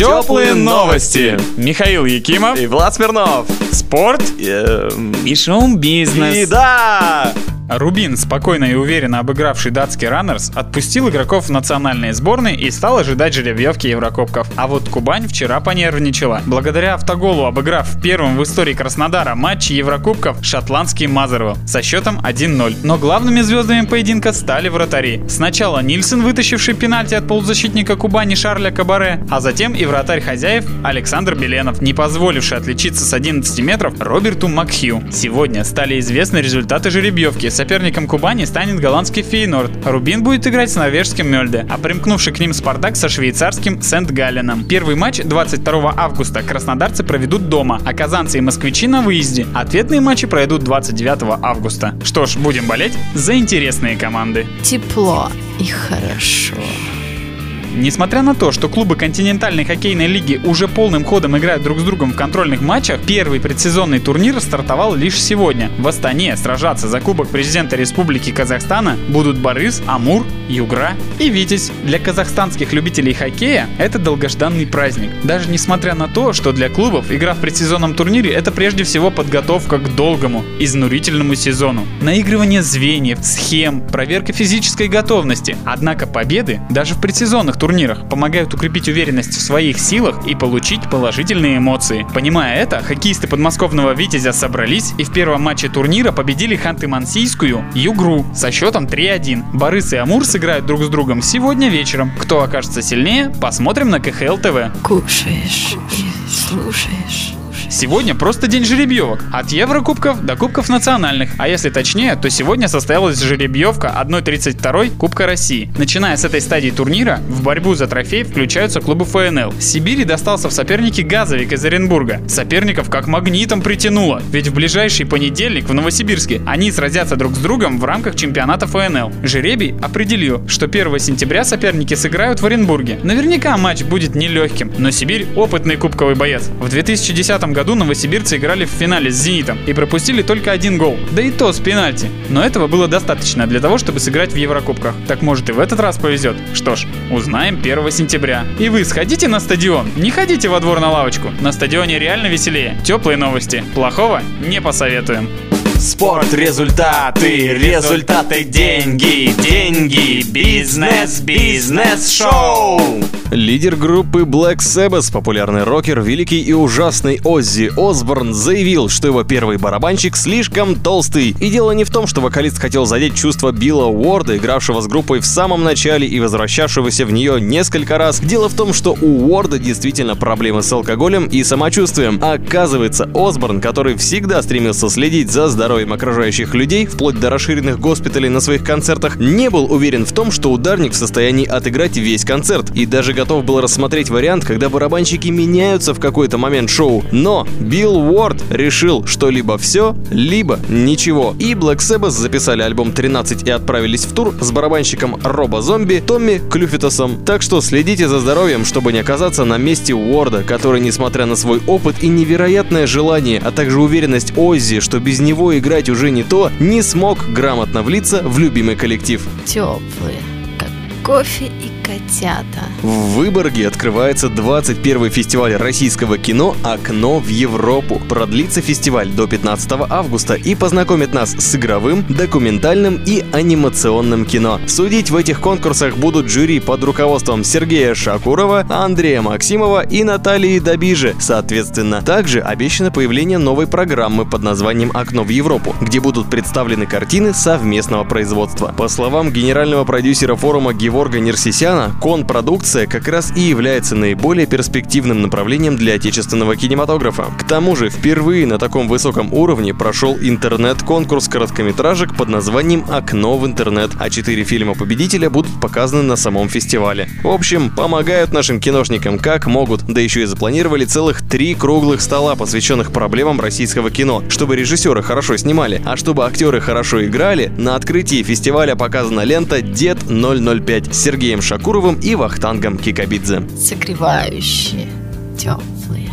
Теплые новости. Михаил Якимов. И Влад Смирнов. Спорт. Эм, И шоу-бизнес. И да! Рубин, спокойно и уверенно обыгравший датский Раннерс, отпустил игроков в национальные сборные и стал ожидать жеребьевки Еврокубков. А вот Кубань вчера понервничала. Благодаря автоголу, обыграв в первом в истории Краснодара матче Еврокубков шотландский Мазервелл со счетом 1-0. Но главными звездами поединка стали вратари. Сначала Нильсон, вытащивший пенальти от полузащитника Кубани Шарля Кабаре, а затем и вратарь хозяев Александр Беленов, не позволивший отличиться с 11 метров Роберту Макхью. Сегодня стали известны результаты жеребьевки. Соперником Кубани станет голландский Фейнорд. Рубин будет играть с норвежским Мельде, а примкнувший к ним Спартак со швейцарским Сент-Галленом. Первый матч 22 августа краснодарцы проведут дома, а казанцы и москвичи на выезде. Ответные матчи пройдут 29 августа. Что ж, будем болеть за интересные команды. Тепло и хорошо. Несмотря на то, что клубы континентальной хоккейной лиги уже полным ходом играют друг с другом в контрольных матчах, первый предсезонный турнир стартовал лишь сегодня. В Астане сражаться за Кубок Президента Республики Казахстана будут Борис, Амур, Югра и Витязь. Для казахстанских любителей хоккея это долгожданный праздник. Даже несмотря на то, что для клубов игра в предсезонном турнире это прежде всего подготовка к долгому, изнурительному сезону. Наигрывание звеньев, схем, проверка физической готовности. Однако победы даже в предсезонных турнирах помогают укрепить уверенность в своих силах и получить положительные эмоции. Понимая это, хоккеисты подмосковного Витязя собрались и в первом матче турнира победили Ханты-Мансийскую Югру со счетом 3-1. Борис и Амур сыграют друг с другом сегодня вечером. Кто окажется сильнее, посмотрим на КХЛ ТВ. Кушаешь и слушаешь. Сегодня просто день жеребьевок. От Еврокубков до Кубков национальных. А если точнее, то сегодня состоялась жеребьевка 1-32 Кубка России. Начиная с этой стадии турнира, в борьбу за трофей включаются клубы ФНЛ. Сибири достался в соперники Газовик из Оренбурга. Соперников как магнитом притянуло. Ведь в ближайший понедельник в Новосибирске они сразятся друг с другом в рамках чемпионата ФНЛ. Жеребий определил, что 1 сентября соперники сыграют в Оренбурге. Наверняка матч будет нелегким, но Сибирь опытный кубковый боец. В 2010 году новосибирцы играли в финале с «Зенитом» и пропустили только один гол, да и то с пенальти. Но этого было достаточно для того, чтобы сыграть в Еврокубках. Так может и в этот раз повезет? Что ж, узнаем 1 сентября. И вы сходите на стадион, не ходите во двор на лавочку. На стадионе реально веселее. Теплые новости. Плохого не посоветуем. Спорт, результаты, результаты, деньги, деньги, бизнес, бизнес, шоу. Лидер группы Black Sabbath, популярный рокер, великий и ужасный Оззи Осборн, заявил, что его первый барабанщик слишком толстый. И дело не в том, что вокалист хотел задеть чувства Билла Уорда, игравшего с группой в самом начале и возвращавшегося в нее несколько раз. Дело в том, что у Уорда действительно проблемы с алкоголем и самочувствием. Оказывается, Осборн, который всегда стремился следить за здоровьем окружающих людей, вплоть до расширенных госпиталей на своих концертах, не был уверен в том, что ударник в состоянии отыграть весь концерт. И даже готов был рассмотреть вариант, когда барабанщики меняются в какой-то момент шоу. Но Билл Уорд решил, что либо все, либо ничего. И Black Sabbath записали альбом 13 и отправились в тур с барабанщиком Роба Зомби Томми Клюфитосом. Так что следите за здоровьем, чтобы не оказаться на месте Уорда, который, несмотря на свой опыт и невероятное желание, а также уверенность Оззи, что без него играть уже не то, не смог грамотно влиться в любимый коллектив. Теплые, кофе и котята. В Выборге открывается 21 фестиваль российского кино «Окно в Европу». Продлится фестиваль до 15 августа и познакомит нас с игровым, документальным и анимационным кино. Судить в этих конкурсах будут жюри под руководством Сергея Шакурова, Андрея Максимова и Натальи Добижи, соответственно. Также обещано появление новой программы под названием «Окно в Европу», где будут представлены картины совместного производства. По словам генерального продюсера форума Геворга Нерсисяна, кон-продукция как раз и является наиболее перспективным направлением для отечественного кинематографа. К тому же, впервые на таком высоком уровне прошел интернет-конкурс короткометражек под названием «Окно в интернет», а четыре фильма победителя будут показаны на самом фестивале. В общем, помогают нашим киношникам как могут, да еще и запланировали целых три круглых стола, посвященных проблемам российского кино, чтобы режиссеры хорошо снимали, а чтобы актеры хорошо играли, на открытии фестиваля показана лента «Дед 005» с Сергеем Шакуровым и Вахтангом Кикабидзе. Согревающие, теплые.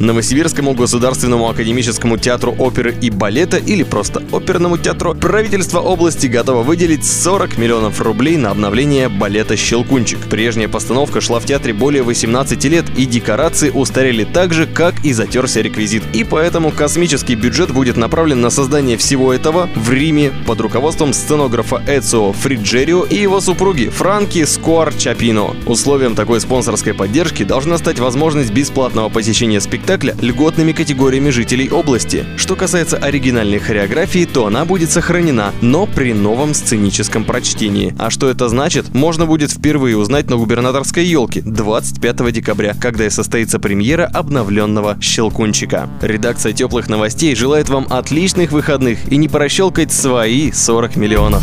Новосибирскому государственному академическому театру оперы и балета или просто оперному театру правительство области готово выделить 40 миллионов рублей на обновление балета «Щелкунчик». Прежняя постановка шла в театре более 18 лет, и декорации устарели так же, как и затерся реквизит. И поэтому космический бюджет будет направлен на создание всего этого в Риме под руководством сценографа Эцио Фриджерио и его супруги Франки Скуар Чапино. Условием такой спонсорской поддержки должна стать возможность бесплатного посещения спектакля льготными категориями жителей области. Что касается оригинальной хореографии, то она будет сохранена, но при новом сценическом прочтении. А что это значит, можно будет впервые узнать на губернаторской елке 25 декабря, когда и состоится премьера обновленного «Щелкунчика». Редакция «Теплых новостей» желает вам отличных выходных и не прощелкать свои 40 миллионов.